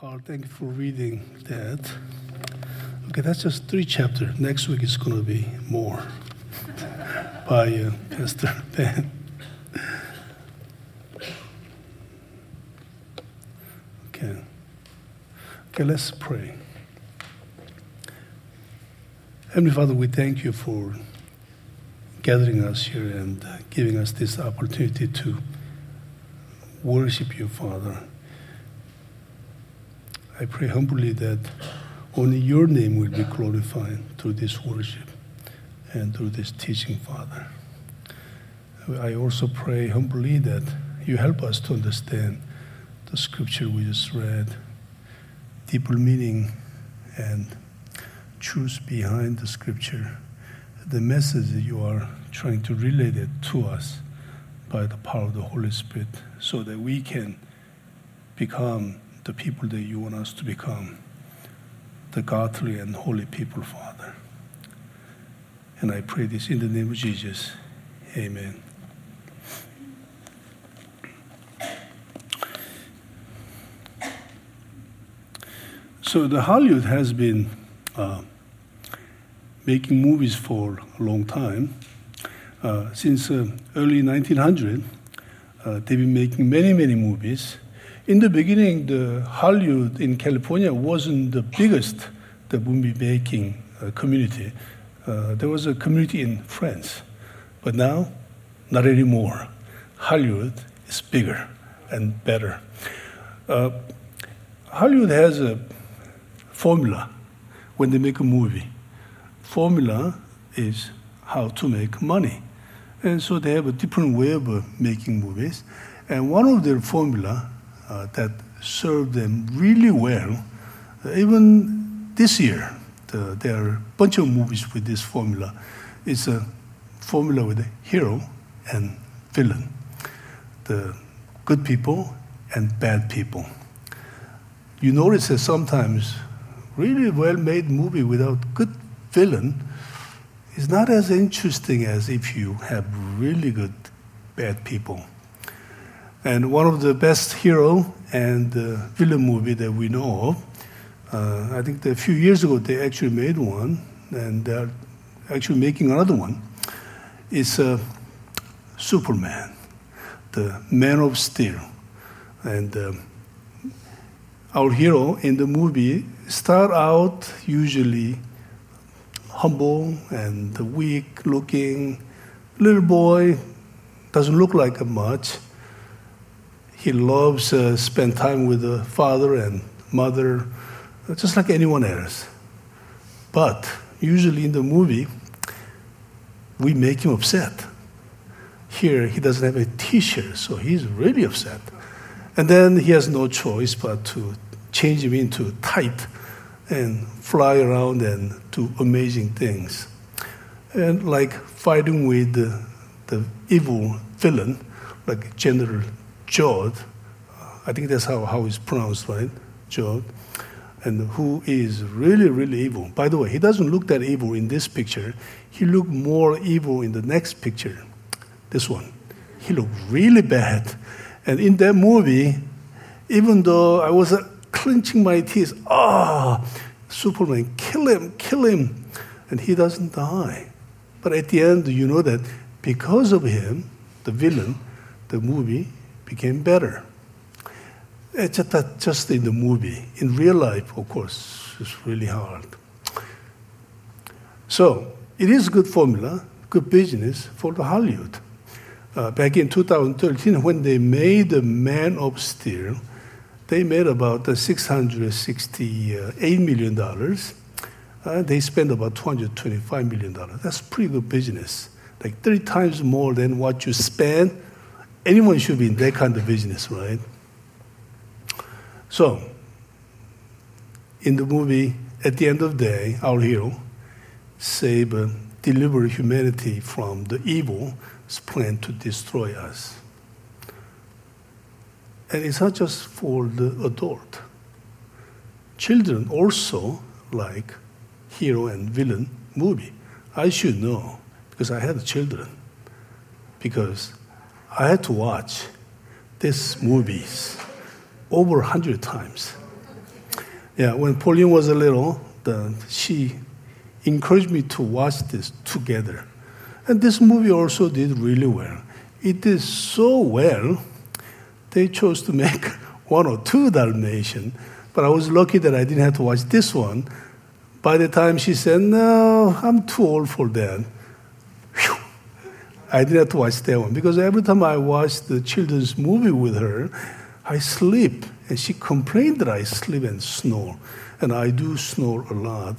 Carl, thank you for reading that. Okay, that's just three chapters. Next week is going to be more by uh, Pastor Ben. Okay. Okay, let's pray. Heavenly Father, we thank you for gathering us here and giving us this opportunity to worship you, Father. I pray humbly that only your name will be glorified through this worship and through this teaching, Father. I also pray humbly that you help us to understand the scripture we just read, deeper meaning and truth behind the scripture, the message that you are trying to relate it to us by the power of the Holy Spirit so that we can become the people that you want us to become, the godly and holy people, Father. And I pray this in the name of Jesus. Amen. So the Hollywood has been uh, making movies for a long time. Uh, since uh, early 1900, uh, they've been making many, many movies in the beginning, the Hollywood in California wasn't the biggest the movie making uh, community. Uh, there was a community in France, but now, not anymore. Hollywood is bigger and better. Uh, Hollywood has a formula when they make a movie. Formula is how to make money. And so they have a different way of uh, making movies. And one of their formula uh, that served them really well. Uh, even this year, the, there are a bunch of movies with this formula. It's a formula with a hero and villain, the good people and bad people. You notice that sometimes really well-made movie without good villain is not as interesting as if you have really good bad people. And one of the best hero and uh, villain movie that we know of, uh, I think a few years ago they actually made one, and they're actually making another one. It's uh, Superman, the Man of Steel. And um, our hero in the movie start out usually humble and weak looking little boy doesn't look like much he loves uh, spend time with the father and mother, just like anyone else. But usually in the movie, we make him upset. Here, he doesn't have a T-shirt, so he's really upset. And then he has no choice but to change him into tight and fly around and do amazing things. And like fighting with the, the evil villain, like General Zod, I think that's how, how it's pronounced, right? Jod, and who is really, really evil. By the way, he doesn't look that evil in this picture. He looked more evil in the next picture, this one. He looked really bad. And in that movie, even though I was uh, clenching my teeth, ah, oh, Superman, kill him, kill him. And he doesn't die. But at the end, you know that because of him, the villain, the movie became better. It's just, in the movie. In real life, of course, it's really hard. So, it is a good formula, good business for the Hollywood. Uh, back in 2013, when they made The Man of Steel, they made about $668 million. Uh, they spent about $225 million. That's pretty good business. Like three times more than what you spend anyone should be in that kind of business, right? So, in the movie, at the end of the day, our hero save, uh, deliver humanity from the evil plan to destroy us. And it's not just for the adult. Children also like hero and villain movie. I should know because I had children. Because I had to watch these movies over a hundred times. Yeah, when Pauline was a little, the, she encouraged me to watch this together. And this movie also did really well. It did so well, they chose to make one or two Dalmatian. But I was lucky that I didn't have to watch this one. By the time she said, No, I'm too old for that, I didn't watch that one. Because every time I watch the children's movie with her, I sleep. And she complained that I sleep and snore. And I do snore a lot.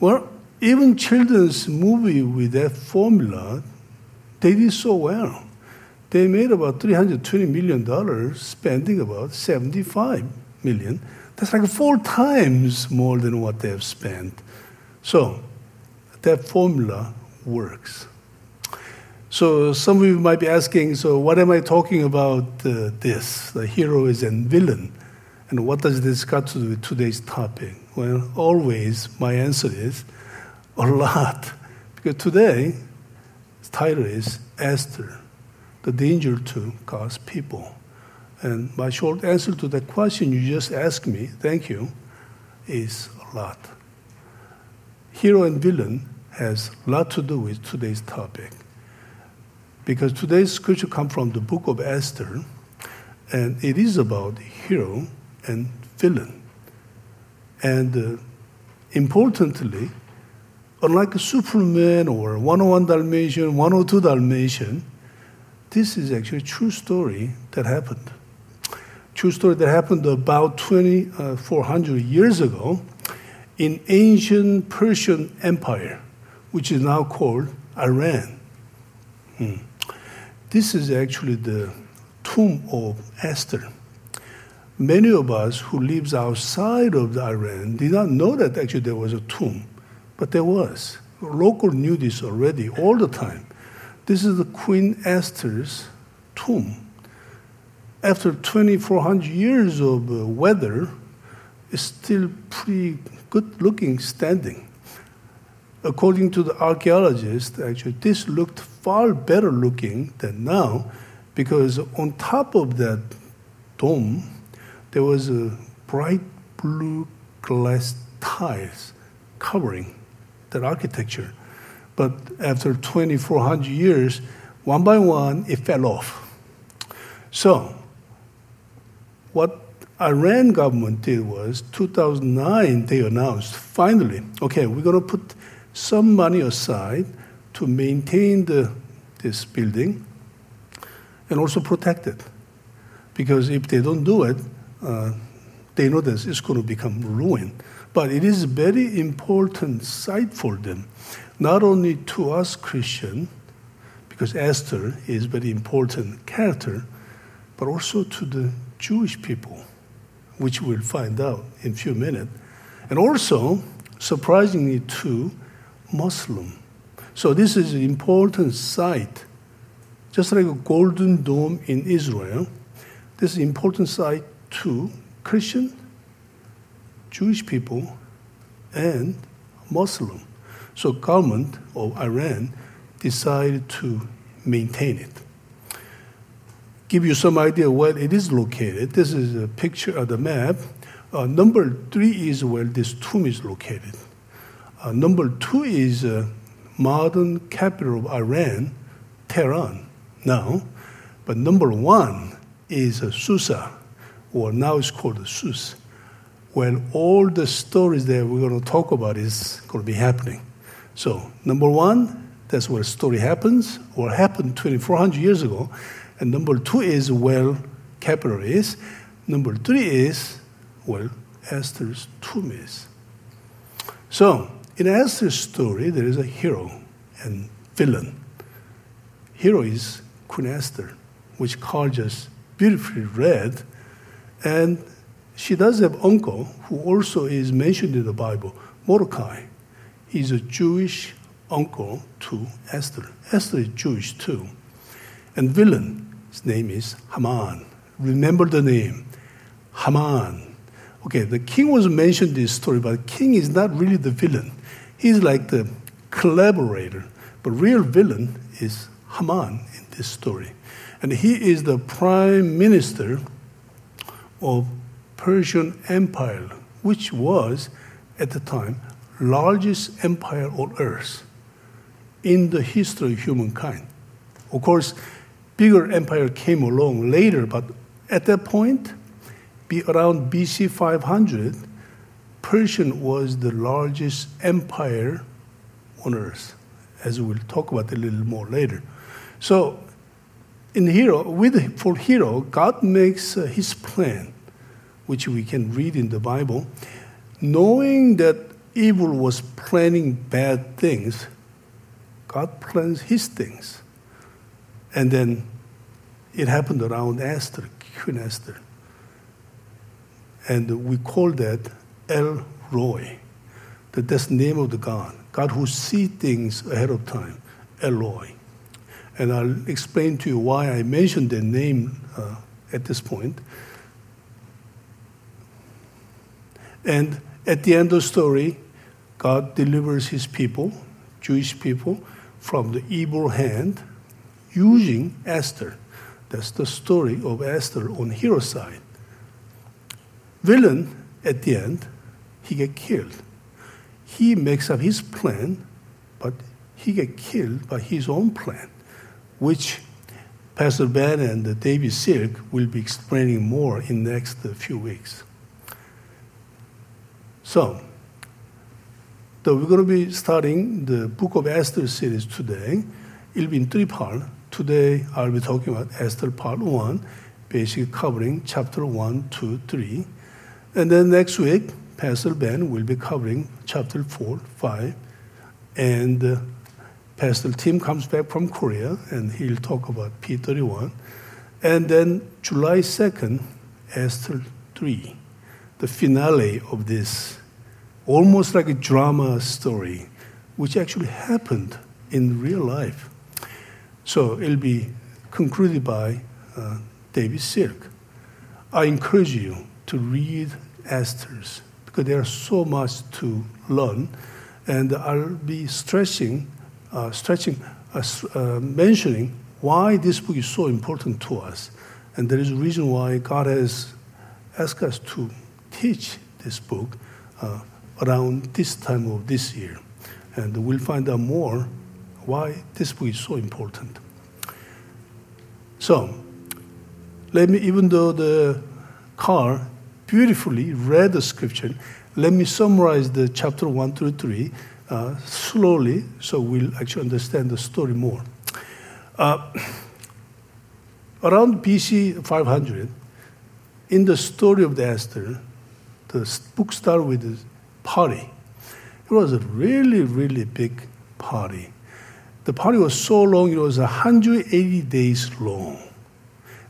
Well, even children's movie with that formula, they did so well. They made about $320 million, spending about 75 million. That's like four times more than what they have spent. So that formula works. So some of you might be asking, so what am I talking about uh, this, the heroes and villain? And what does this got to do with today's topic? Well, always my answer is a lot. Because today, the title is Esther, the danger to God's people. And my short answer to the question you just asked me, thank you, is a lot. Hero and villain has a lot to do with today's topic. Because today's scripture comes from the book of Esther, and it is about hero and villain. And uh, importantly, unlike Superman or 101 Dalmatian, 102 Dalmatian, this is actually a true story that happened. True story that happened about 2,400 uh, years ago in ancient Persian Empire, which is now called Iran. Hmm. This is actually the tomb of Esther. Many of us who lives outside of Iran did not know that actually there was a tomb, but there was. Local knew this already all the time. This is the Queen Esther's tomb. After 2,400 years of uh, weather, it's still pretty good looking standing according to the archaeologists, actually, this looked far better looking than now because on top of that dome, there was a bright blue glass tiles covering that architecture. But after 2,400 years, one by one, it fell off. So, what Iran government did was 2009 they announced finally, okay, we're going to put some money aside to maintain the, this building and also protect it. Because if they don't do it, uh, they know that it's going to become ruin. But it is a very important site for them, not only to us Christian, because Esther is very important character, but also to the Jewish people, which we'll find out in a few minutes. And also, surprisingly too, Muslim. So this is an important site. Just like a golden dome in Israel, this is an important site to Christian, Jewish people, and Muslim. So government of Iran decided to maintain it. Give you some idea where it is located. This is a picture of the map. Uh, number three is where this tomb is located. Uh, number two is uh, modern capital of Iran, Tehran, now. But number one is uh, Susa, or now it's called Sus, where all the stories that we're going to talk about is going to be happening. So, number one, that's where the story happens, or happened 2,400 years ago. And number two is where capital is. Number three is where Esther's tomb is. So, in Esther's story, there is a hero and villain. Hero is Queen Esther, which Carl just beautifully read, and she does have uncle who also is mentioned in the Bible, Mordecai. He's a Jewish uncle to Esther. Esther is Jewish too. And villain, his name is Haman. Remember the name, Haman. Okay, the king was mentioned in this story, but king is not really the villain. He's like the collaborator, but real villain is Haman in this story. And he is the prime minister of Persian Empire, which was at the time largest empire on earth in the history of humankind. Of course, bigger empire came along later, but at that point, around BC 500, Persian was the largest empire on earth, as we'll talk about a little more later. So, in Hero, with for Hero, God makes uh, His plan, which we can read in the Bible, knowing that evil was planning bad things. God plans His things, and then it happened around Esther, Queen Esther, and we call that El Roi. That that's the name of the God, God who sees things ahead of time, El Roi. And I'll explain to you why I mentioned the name uh, at this point. And at the end of the story, God delivers his people, Jewish people, from the evil hand using Esther. That's the story of Esther on hero side. Villain at the end he get killed. He makes up his plan, but he get killed by his own plan, which Pastor Ben and David Silk will be explaining more in the next few weeks. So, so we're going to be starting the Book of Esther series today. It'll be in three parts. Today I'll be talking about Esther part one, basically covering chapter one, two, three. And then next week, Pastor Ben will be covering chapter 4, 5, and uh, Pastor Tim comes back from Korea and he'll talk about P31. And then July 2nd, Esther 3, the finale of this almost like a drama story, which actually happened in real life. So it'll be concluded by uh, David Silk. I encourage you to read Esther's because there's so much to learn. And I'll be stressing, uh, stretching, uh, uh, mentioning why this book is so important to us. And there is a reason why God has asked us to teach this book uh, around this time of this year. And we'll find out more why this book is so important. So, let me, even though the Carl beautifully read the scripture. Let me summarize the chapter 1 through 3 uh, slowly so we'll actually understand the story more. Uh, around BC 500, in the story of the Esther, the book starts with a party. It was a really, really big party. The party was so long, it was 180 days long.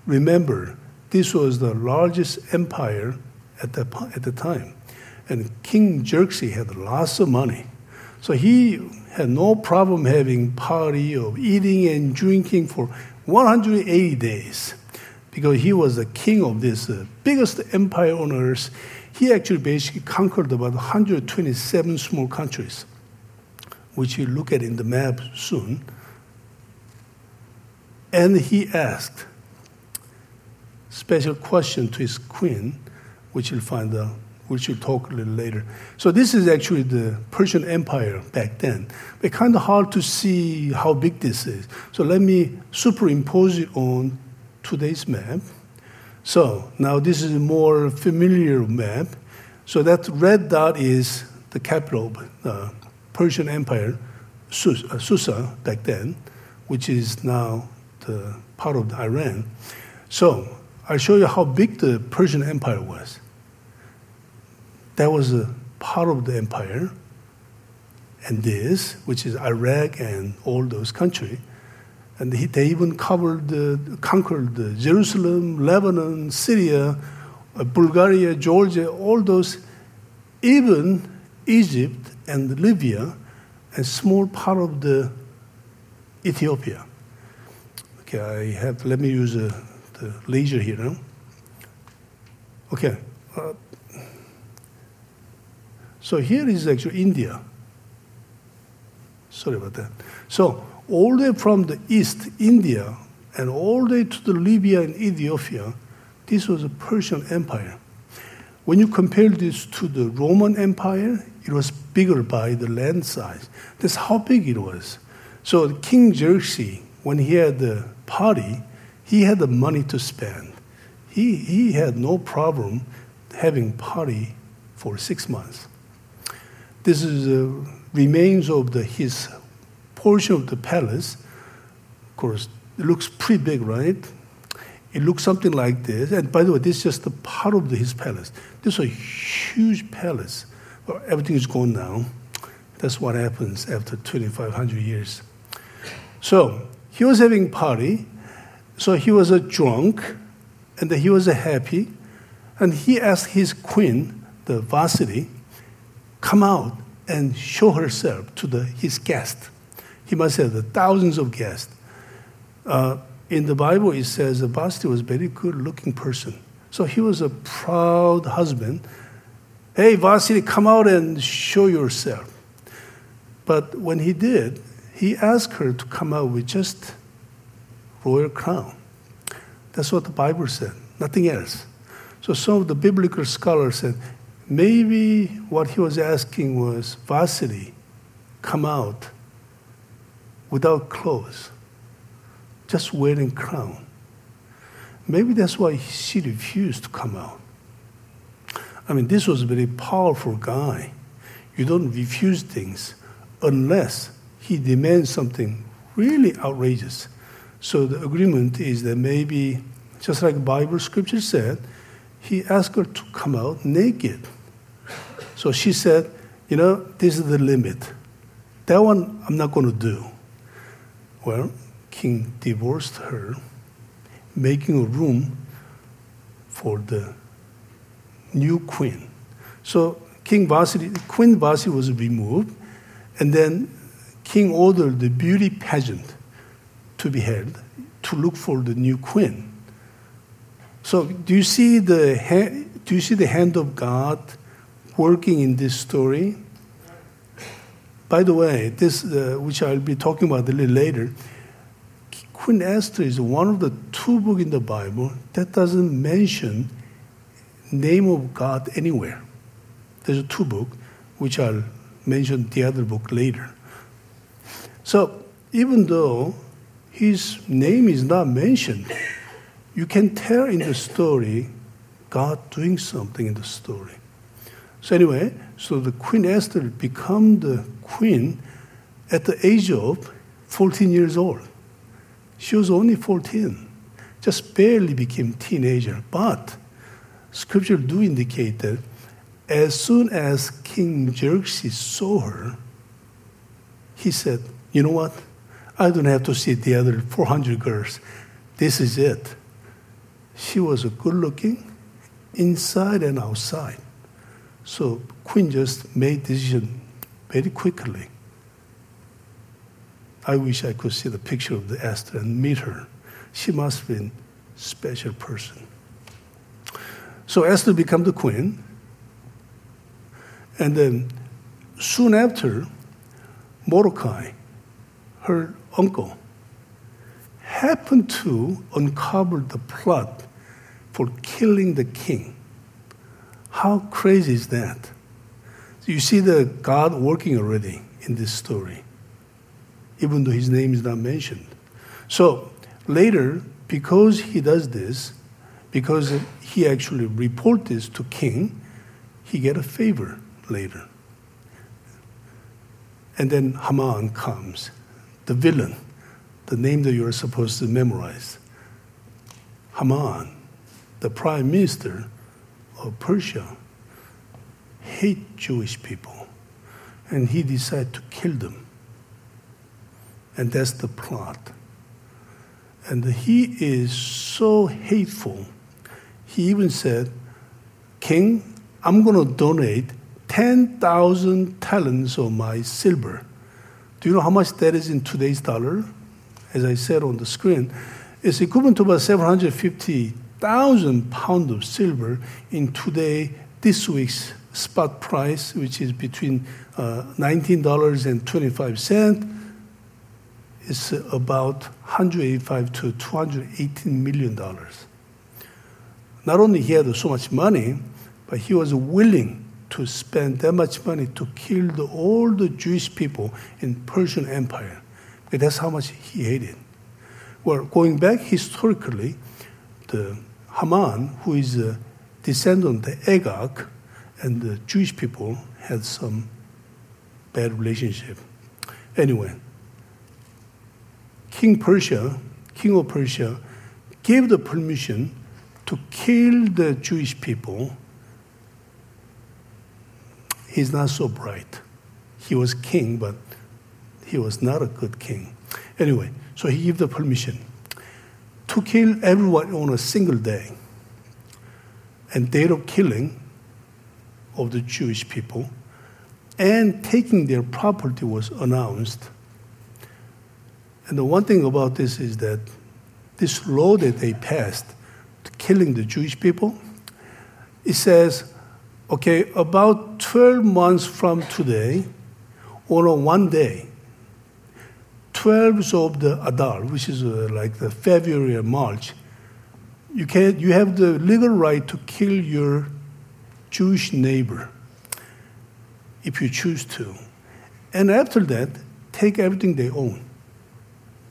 Remember, this was the largest empire at the, at the time. And King Xerxes had lots of money. So he had no problem having party of eating and drinking for 180 days because he was the king of this uh, biggest empire on earth. He actually basically conquered about 127 small countries, which you look at in the map soon. And he asked special question to his queen which you'll find out, which we'll talk a little later. So this is actually the Persian Empire back then. It's kind of hard to see how big this is. So let me superimpose it on today's map. So now this is a more familiar map. So that red dot is the capital of the uh, Persian Empire, uh, Susa back then, which is now the part of Iran. So I'll show you how big the Persian Empire was. That was a part of the empire. And this, which is Iraq and all those countries, and they even covered, the, conquered the Jerusalem, Lebanon, Syria, uh, Bulgaria, Georgia, all those, even Egypt and Libya, and small part of the Ethiopia. Okay, I have, let me use a the laser here now. Okay. Uh, so here is actually India. Sorry about that. So all the way from the east, India, and all the way to the Libya and Ethiopia, this was a Persian Empire. when you compare this to the Roman Empire, it was bigger by the land size. That's how big it was. So King Xerxes, when he had the party, he had the money to spend. He, he had no problem having party for six months. This is the remains of the, his portion of the palace. Of course, it looks pretty big, right? It looks something like this. And by the way, this is just a part of the, his palace. This is a huge palace. Well, everything is gone now. That's what happens after 2,500 years. So he was having party. So he was a drunk, and he was a happy, and he asked his queen, the Vasily, come out and show herself to the, his guest. He must have the thousands of guests. Uh, in the Bible, it says Vasti was a very good looking person. So he was a proud husband. Hey, Vasily, come out and show yourself. But when he did, he asked her to come out with just royal crown. That's what the Bible said, nothing else. So some of the biblical scholars said maybe what he was asking was Vasily, come out without clothes just wearing crown. Maybe that's why she refused to come out. I mean, this was a very powerful guy. You don't refuse things unless he demands something really outrageous. So the agreement is that maybe, just like Bible scripture said, he asked her to come out naked. So she said, You know, this is the limit. That one I'm not going to do. Well, king divorced her, making a room for the new queen. So King Vasily, Queen Vasily was removed, and then king ordered the beauty pageant to be held to look for the new queen. So do you see the do you see the hand of God working in this story? By the way, this uh, which I'll be talking about a little later Queen Esther is one of the two books in the Bible that doesn't mention name of God anywhere. There's two books, which I'll mention the other book later. So even though his name is not mentioned, you can tell in the story God doing something in the story. So anyway, so the Queen Esther become the queen at the age of 14 years old. She was only 14, just barely became teenager. But scripture do indicate that as soon as King Xerxes saw her, he said, you know what? I don't have to see the other 400 girls. This is it. She was a good looking inside and outside. So Queen just made decision very quickly. I wish I could see the picture of the Esther and meet her. She must have been a special person. So Esther became the queen. And then soon after, Mordecai, her uncle, happened to uncover the plot for killing the king. How crazy is that? You see the God working already in this story even though his name is not mentioned. So later, because he does this, because he actually report this to king, he get a favor later. And then Haman comes, the villain, the name that you're supposed to memorize. Haman, the prime minister of Persia, hate Jewish people, and he decided to kill them. And that's the plot. And he is so hateful. He even said, King, I'm going to donate 10,000 talents of my silver. Do you know how much that is in today's dollar? As I said on the screen, it's equivalent to about 750,000 pounds of silver in today, this week's spot price, which is between uh, $19.25 is about 185 to 218 million dollars. Not only he had so much money, but he was willing to spend that much money to kill the, all the Jewish people in Persian Empire. That's how much he hated. Well, going back historically, the Haman, who is a descendant of Agag, and the Jewish people had some bad relationship. Anyway, King Persia, King of Persia, gave the permission to kill the Jewish people. He's not so bright. He was king, but he was not a good king. Anyway, so he gave the permission to kill everyone on a single day. And date of killing of the Jewish people and taking their property was announced. And the one thing about this is that this law that they passed, killing the Jewish people, it says, okay, about 12 months from today, or on one day, 12th of the Adar, which is uh, like the February or March, you, can, you have the legal right to kill your Jewish neighbor if you choose to. And after that, take everything they own.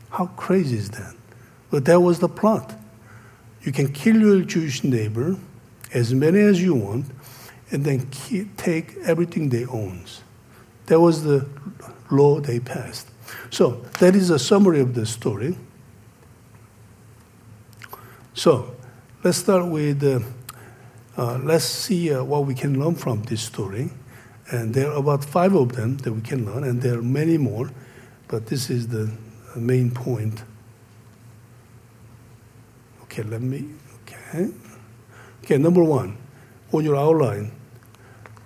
How crazy is that? But that was the plot. You can kill your Jewish neighbor, as many as you want, and then take everything they own. That was the law they passed. So that is a summary of the story. So let's start with, uh, uh, let's see uh, what we can learn from this story. And there are about five of them that we can learn, and there are many more, but this is the main point. Okay, let me, okay. Okay, number one, on your outline,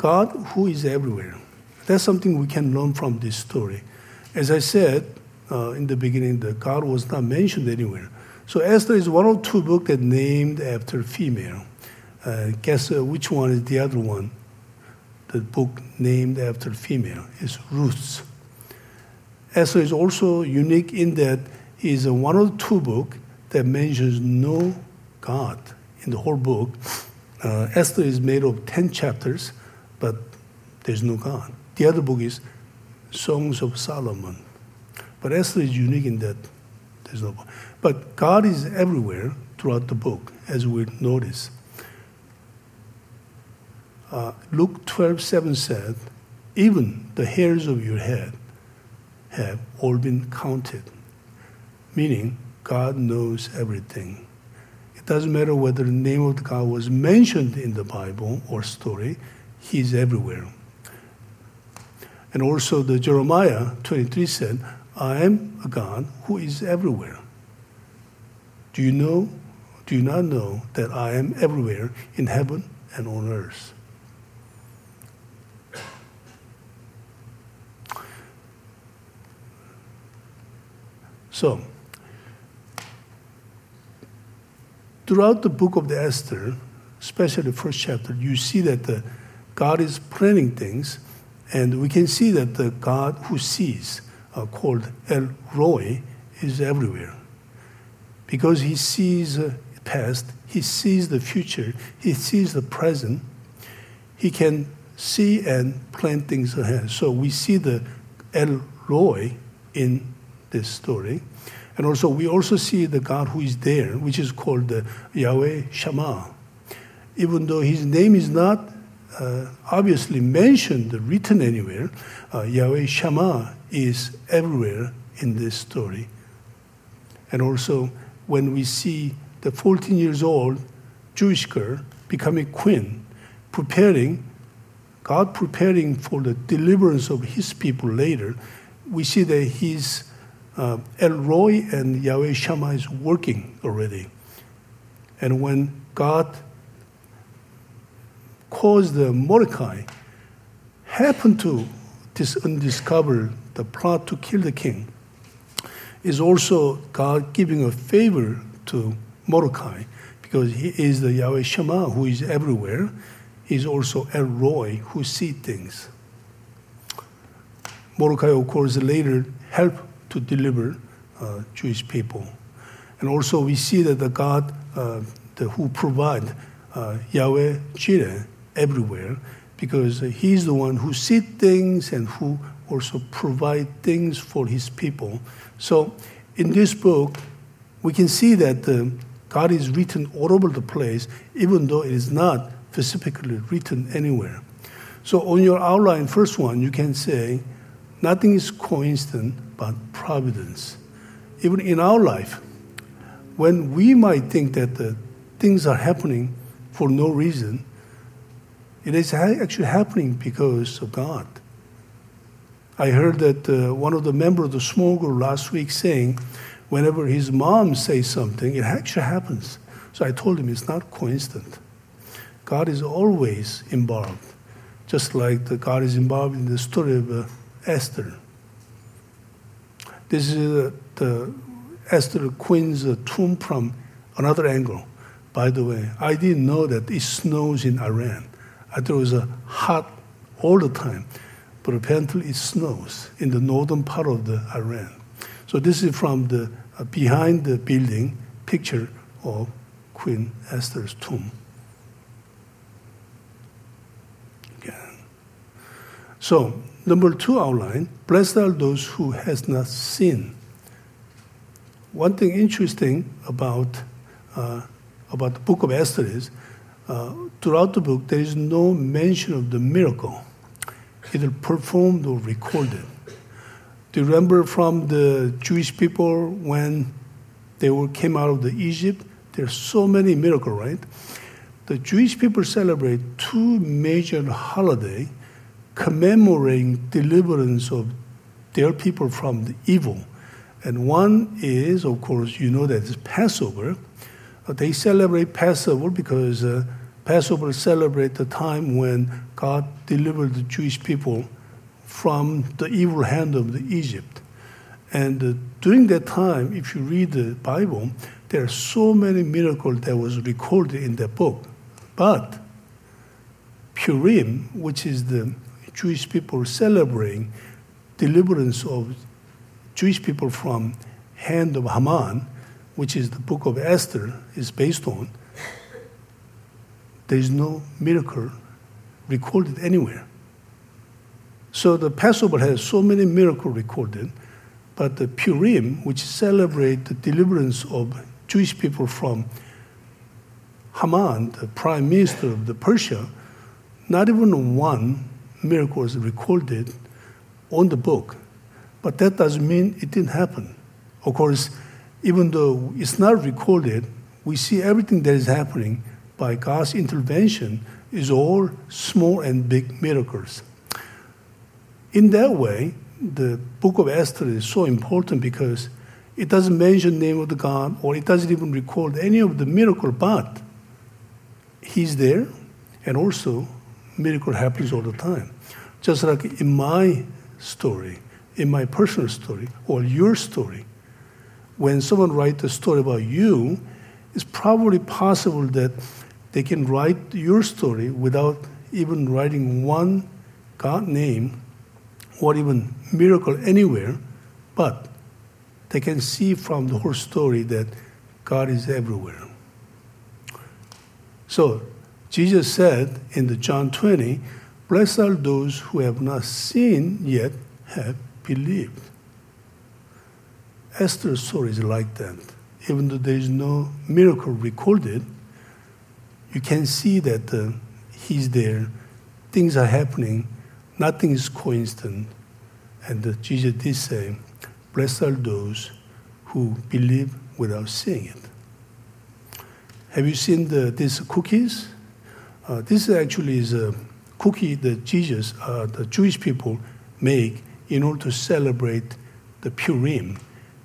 God who is everywhere. That's something we can learn from this story. As I said uh, in the beginning, the God was not mentioned anywhere. So Esther is one of two books that named after female. Uh, guess uh, which one is the other one? The book named after female is Ruth's. Esther is also unique in that he is one of two books that mentions no God in the whole book. Uh, Esther is made of 10 chapters, but there's no God. The other book is Songs of Solomon. But Esther is unique in that there's no God. But God is everywhere throughout the book, as we notice. Uh, Luke 12 7 said, Even the hairs of your head have all been counted. Meaning, God knows everything. It doesn't matter whether the name of God was mentioned in the Bible or story, He's everywhere. And also, the Jeremiah 23 said, I am a God who is everywhere. Do you know, do you not know that I am everywhere in heaven and on earth? So, throughout the book of the Esther, especially the first chapter, you see that the, God is planning things, and we can see that the God who sees, uh, called El Roi, is everywhere because he sees the past, he sees the future, he sees the present. He can see and plan things ahead. So we see the El Roi in this story. And also, we also see the God who is there, which is called Yahweh Shammah. Even though his name is not uh, obviously mentioned, written anywhere, uh, Yahweh Shammah is everywhere in this story. And also, when we see the 14 years old Jewish girl becoming queen, preparing, God preparing for the deliverance of his people later, we see that his uh, El Roi and Yahweh Shammah is working already. And when God caused Mordecai happened to dis- undiscover the plot to kill the king, is also God giving a favor to Mordecai because he is the Yahweh Shammah who is everywhere. He's also El Roi who sees things. Mordecai, of course, later helped to deliver uh, Jewish people. And also we see that the God uh, the, who provide uh, Yahweh Jireh everywhere because he's the one who sees things and who also provide things for his people. So in this book, we can see that uh, God is written all over the place, even though it is not specifically written anywhere. So on your outline, first one, you can say, nothing is coincident but providence. Even in our life, when we might think that the things are happening for no reason, it is actually happening because of God. I heard that uh, one of the members of the small group last week saying, whenever his mom says something, it actually happens. So I told him it's not coincident. God is always involved, just like the God is involved in the story of uh, Esther. This is uh, the Esther Queen's uh, tomb from another angle. By the way, I didn't know that it snows in Iran. I thought it was hot all the time, but apparently it snows in the northern part of the Iran. So this is from the uh, behind the building picture of Queen Esther's tomb. Again. So, number two outline, blessed are those who has not seen. One thing interesting about, uh, about the book of Esther is, uh, throughout the book, there is no mention of the miracle, either performed or recorded. Do you remember from the Jewish people when they were, came out of the Egypt? There's so many miracles, right? The Jewish people celebrate two major holidays commemorating deliverance of their people from the evil. And one is, of course, you know that it's Passover. They celebrate Passover because uh, Passover celebrates the time when God delivered the Jewish people from the evil hand of the Egypt. And uh, during that time, if you read the Bible, there are so many miracles that was recorded in that book. But Purim, which is the Jewish people celebrating deliverance of Jewish people from hand of Haman, which is the book of Esther is based on, there is no miracle recorded anywhere. So the Passover has so many miracles recorded, but the Purim, which celebrate the deliverance of Jewish people from Haman, the prime minister of the Persia, not even one miracles recorded on the book, but that doesn't mean it didn't happen. Of course, even though it's not recorded, we see everything that is happening by God's intervention is all small and big miracles. In that way, the book of Esther is so important because it doesn't mention the name of the God or it doesn't even record any of the miracle, but he's there and also miracle happens all the time. Just like in my story, in my personal story, or your story, when someone writes a story about you, it's probably possible that they can write your story without even writing one God name or even miracle anywhere, but they can see from the whole story that God is everywhere. So Jesus said in the John 20, Blessed are those who have not seen yet have believed. Esther's story is like that. Even though there is no miracle recorded, you can see that uh, he's there. Things are happening. Nothing is coincident. And uh, Jesus did say, Blessed are those who believe without seeing it. Have you seen the, these cookies? Uh, this actually is a cookie that Jesus, uh, the Jewish people, make in order to celebrate the Purim,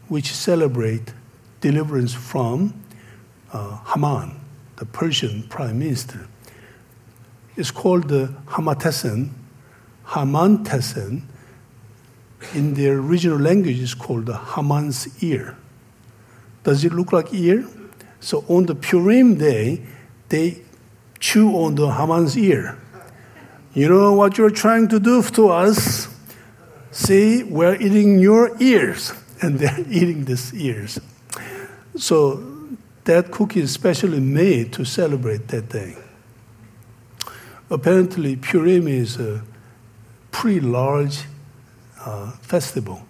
which celebrate deliverance from uh, Haman, the Persian prime minister. It's called the Hamantaschen. Hamantaschen, in their original language, is called the Haman's ear. Does it look like ear? So on the Purim day, they chew on the Haman's ear. You know what you're trying to do to us? See, we're eating your ears, and they're eating these ears. So that cookie is specially made to celebrate that day. apparently Purim is a pretty large uh, festival.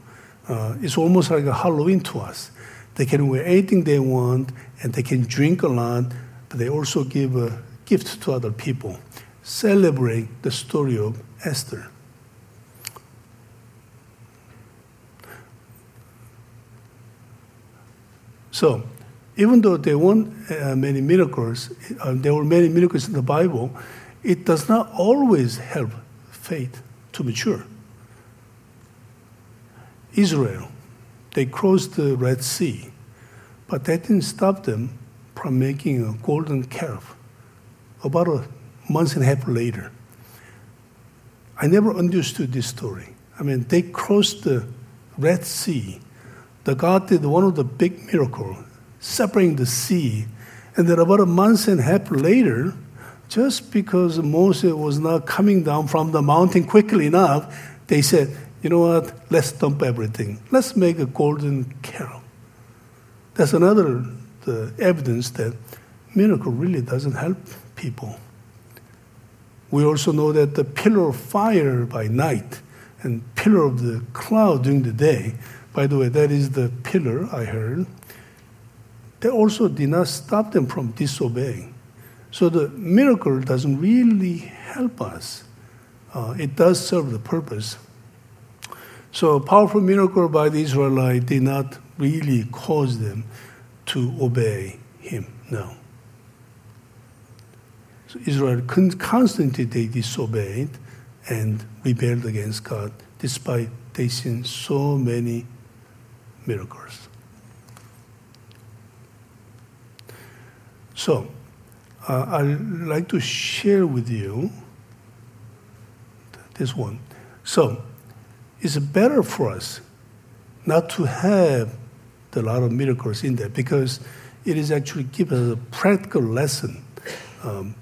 Uh, it's almost like a Halloween to us. They can wear anything they want and they can drink a lot, but they also give a gift to other people. Celebrate the story of Esther. So, even though there weren't uh, many miracles, uh, there were many miracles in the Bible, it does not always help faith to mature. Israel, they crossed the Red Sea, but that didn't stop them from making a golden calf about a month and a half later. I never understood this story. I mean, they crossed the Red Sea. The God did one of the big miracles separating the sea. And then about a month and a half later, just because Moses was not coming down from the mountain quickly enough, they said, you know what, let's dump everything. Let's make a golden calf. That's another the evidence that miracle really doesn't help people. We also know that the pillar of fire by night and pillar of the cloud during the day, by the way, that is the pillar I heard they also did not stop them from disobeying. So the miracle doesn't really help us. Uh, it does serve the purpose. So a powerful miracle by the Israelite did not really cause them to obey him. No. So Israel constantly they disobeyed and rebelled against God, despite they seen so many miracles. So, uh, I'd like to share with you this one. So, it's better for us not to have a lot of miracles in there because it is actually give us a practical lesson um,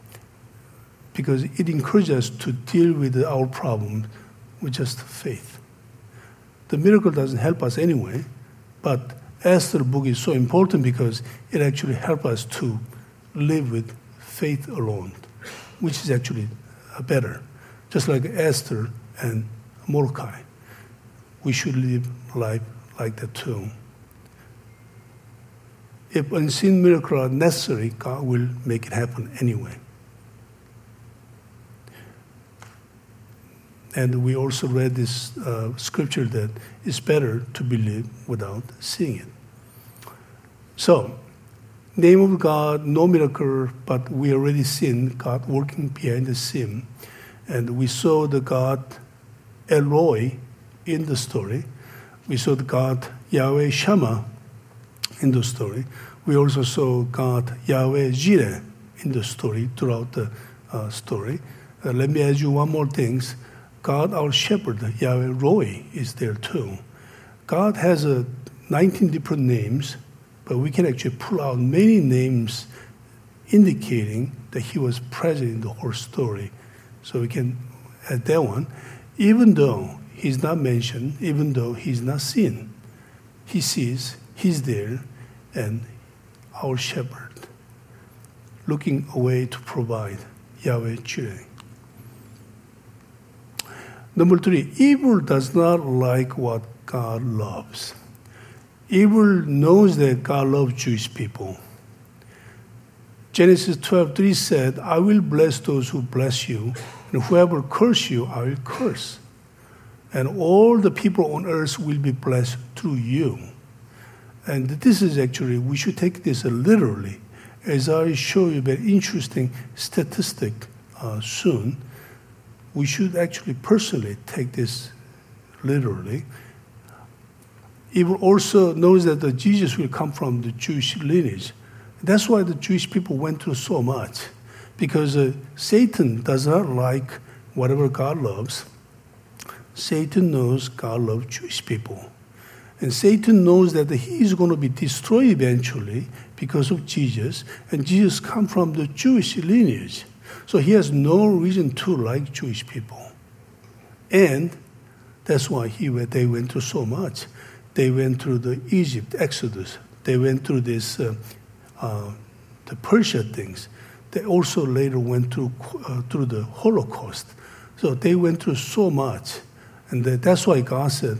because it encourages us to deal with our problem with just faith. The miracle doesn't help us anyway, but Esther book is so important because it actually helps us to live with faith alone, which is actually better. Just like Esther and Mordecai, we should live life like that too. If unseen miracles are necessary, God will make it happen anyway. And we also read this uh, scripture that it's better to believe without seeing it. So, name of God, no miracle, but we already seen God working behind the scene. And we saw the God El Roi in the story. We saw the God Yahweh Shammah in the story. We also saw God Yahweh Jireh in the story throughout the uh, story. Uh, let me add you one more thing. God, our shepherd, Yahweh Roi, is there too. God has uh, 19 different names but we can actually pull out many names indicating that he was present in the whole story. So we can add that one. Even though he's not mentioned, even though he's not seen, he sees, he's there, and our shepherd, looking away to provide Yahweh Jireh. Number three, evil does not like what God loves. Evil knows that God loves Jewish people. Genesis 12:3 said, I will bless those who bless you, and whoever curse you, I will curse. And all the people on earth will be blessed through you. And this is actually, we should take this literally. As I show you very interesting statistic uh, soon, we should actually personally take this literally evil also knows that the Jesus will come from the Jewish lineage. That's why the Jewish people went through so much, because uh, Satan does not like whatever God loves. Satan knows God loves Jewish people. And Satan knows that he is going to be destroyed eventually because of Jesus, and Jesus come from the Jewish lineage. So he has no reason to like Jewish people. And that's why he, they went through so much. They went through the Egypt Exodus. They went through this, uh, uh, the Persia things. they also later went through, uh, through the Holocaust. So they went through so much. And that's why God said,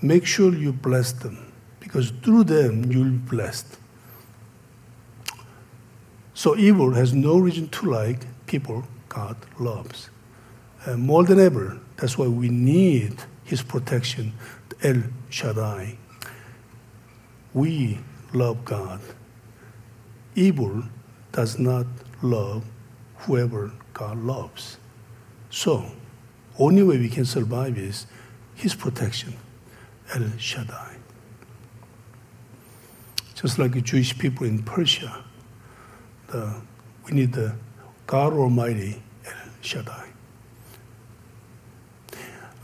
make sure you bless them, because through them you'll be blessed. So evil has no reason to like people God loves. And more than ever, that's why we need His protection, El Shaddai. We love God. Evil does not love whoever God loves. So, only way we can survive is His protection, El Shaddai. Just like the Jewish people in Persia, the, we need the God Almighty, Shaddai.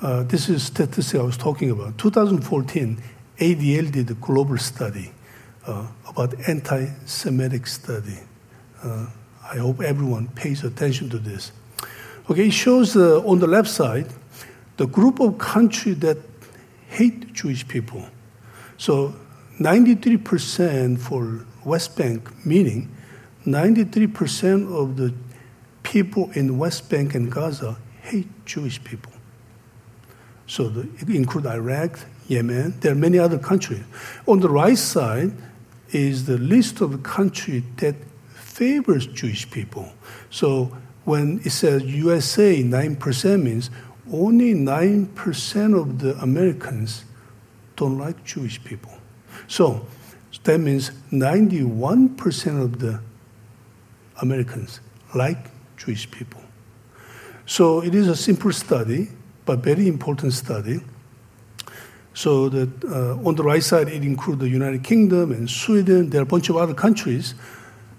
Uh, this is statistic I was talking about. 2014, ADL did a global study uh, about anti-Semitic study. Uh, I hope everyone pays attention to this. Okay, it shows uh, on the left side the group of countries that hate Jewish people. So 93% for West Bank, meaning 93% of the people in West Bank and Gaza hate Jewish people. So the, Iraq, Yemen. There are many other countries. On the right side is the list of the country that favors Jewish people. So when it says USA 9% means only 9% of the Americans don't like Jewish people. So that means 91% of the Americans like Jewish people. So it is a simple study, but very important study. So that uh, on the right side, it includes the United Kingdom and Sweden. There are a bunch of other countries,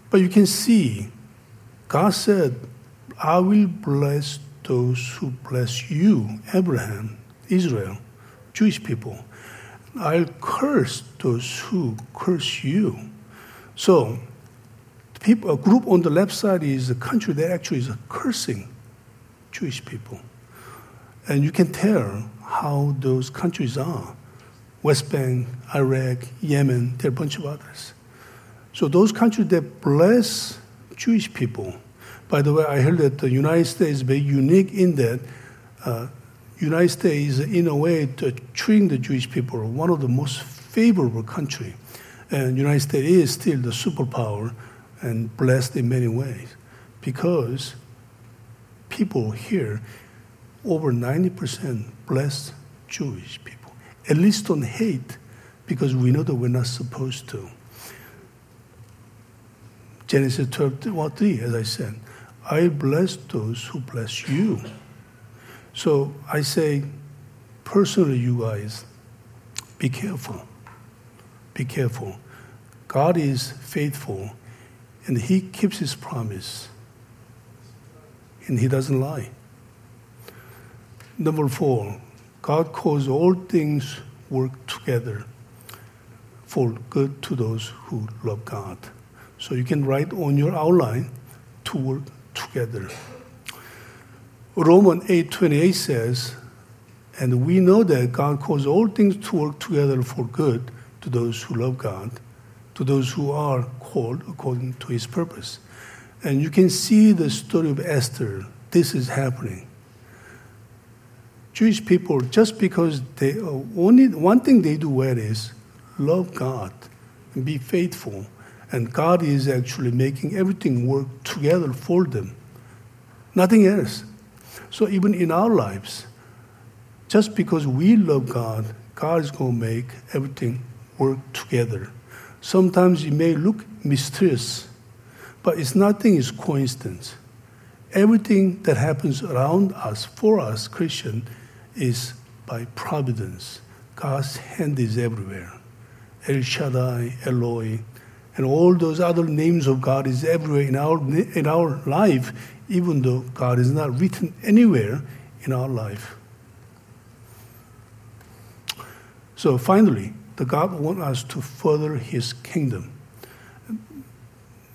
but you can see, God said, "I will bless those who bless you, Abraham, Israel, Jewish people. I'll curse those who curse you." So people, a group on the left side is a country that actually is cursing Jewish people. And you can tell how those countries are West Bank, Iraq, Yemen, there are a bunch of others. So those countries that bless Jewish people, by the way, I heard that the United States is very unique in that uh, United States, in a way, to treating the Jewish people, one of the most favorable country. And United States is still the superpower and blessed in many ways because people here, over 90% bless Jewish people. At least don't hate because we know that we're not supposed to. Genesis 12, 3, as I said, I bless those who bless you. So I say, personally, you guys, be careful. Be careful. God is faithful and he keeps his promise. And he doesn't lie. Number four, God calls all things work together for good to those who love God. So you can write on your outline to work together. Romans 8:28 says, and we know that God calls all things to work together for good to those who love God to those who are called according to his purpose. And you can see the story of Esther. This is happening. Jewish people, just because they uh, only one thing they do well is love God and be faithful. And God is actually making everything work together for them. Nothing else. So even in our lives, just because we love God, God is going to make everything work together. Sometimes it may look mysterious, but it's nothing is coincidence. Everything that happens around us, for us, Christian, is by providence. God's hand is everywhere. El Shaddai, El Roi, and all those other names of God is everywhere in our, in our life, even though God is not written anywhere in our life. So finally, the God wants us to further His kingdom.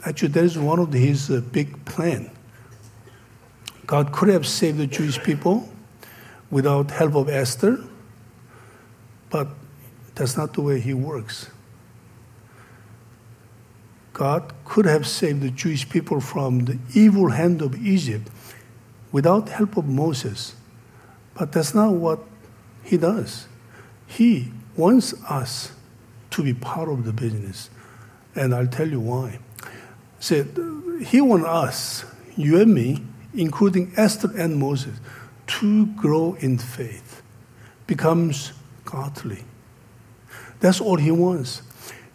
Actually, that is one of His uh, big plan. God could have saved the Jewish people without help of Esther, but that's not the way He works. God could have saved the Jewish people from the evil hand of Egypt without help of Moses. But that's not what he does. He wants us to be part of the business. And I'll tell you why. See, he wants us, you and me, including Esther and Moses, to grow in faith, becomes godly. That's all he wants.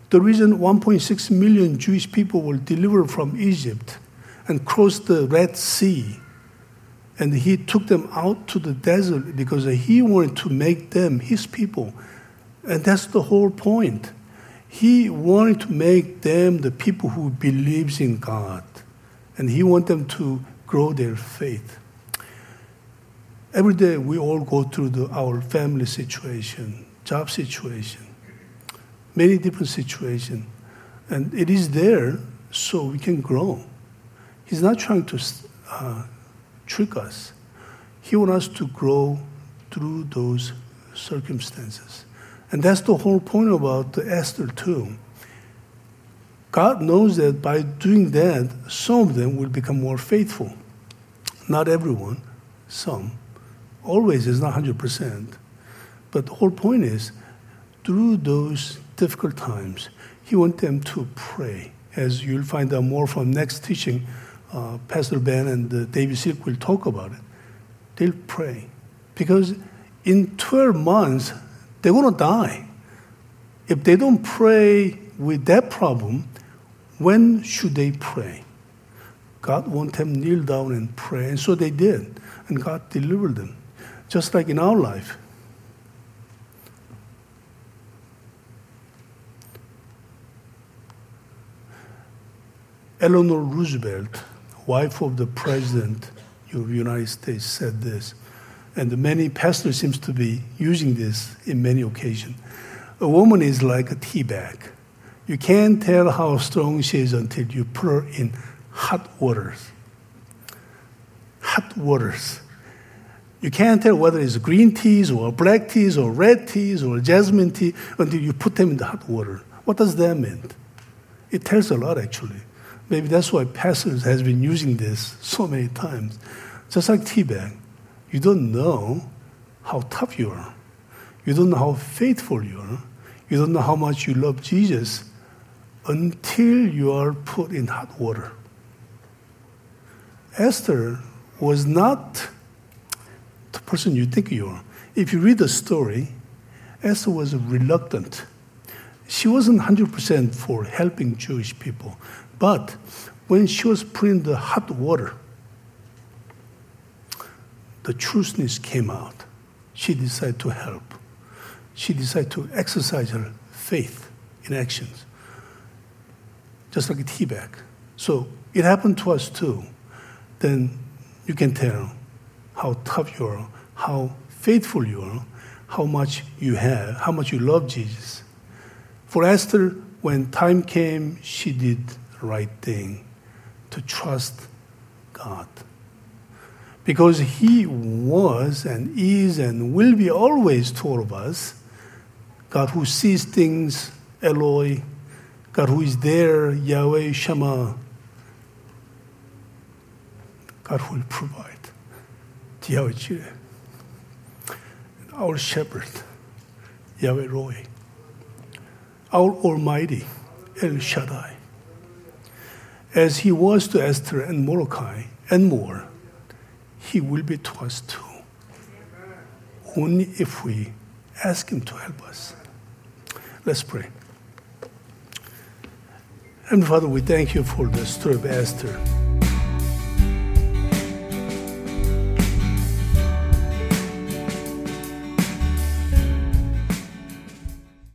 The reason 1.6 million Jewish people were delivered from Egypt and crossed the Red Sea, and he took them out to the desert because he wanted to make them his people. And that's the whole point. He wanted to make them the people who believes in God, and he wanted them to grow their faith. Every day we all go through the, our family situation, job situation, many different situations, and it is there so we can grow. He's not trying to uh, trick us. He wants us to grow through those circumstances. And that's the whole point about Esther, too. God knows that by doing that, some of them will become more faithful. Not everyone, some. Always is not 100%. But the whole point is, through those difficult times, He wants them to pray. As you'll find out more from next teaching, uh, Pastor Ben and uh, David Silk will talk about it. They'll pray. Because in 12 months, they're going to die. If they don't pray with that problem, when should they pray? God wants them kneel down and pray, and so they did, and God delivered them, just like in our life. Eleanor Roosevelt, wife of the president of the United States, said this and many pastors seems to be using this in many occasions. A woman is like a tea bag. You can't tell how strong she is until you put her in hot waters. Hot waters. You can't tell whether it's green teas or black teas or red teas or jasmine tea until you put them in the hot water. What does that mean? It tells a lot, actually. Maybe that's why pastors has been using this so many times. Just like tea bag. You don't know how tough you are. You don't know how faithful you are. You don't know how much you love Jesus until you are put in hot water. Esther was not the person you think you are. If you read the story, Esther was reluctant. She wasn't 100% for helping Jewish people. But when she was put in the hot water, the truthness came out. She decided to help. She decided to exercise her faith in actions, just like a tea bag. So it happened to us too. Then you can tell how tough you are, how faithful you are, how much you have, how much you love Jesus. For Esther, when time came, she did the right thing to trust God because He was and is and will be always to all of us. God who sees things, El Roi, God who is there, Yahweh Shammah. God who will provide, Yahweh Jireh. Our shepherd, Yahweh Roi. Our Almighty, El Shaddai. As he was to Esther and Mordecai and more, he will be to us too. Only if we ask Him to help us. Let's pray. And Father, we thank you for the story of Esther.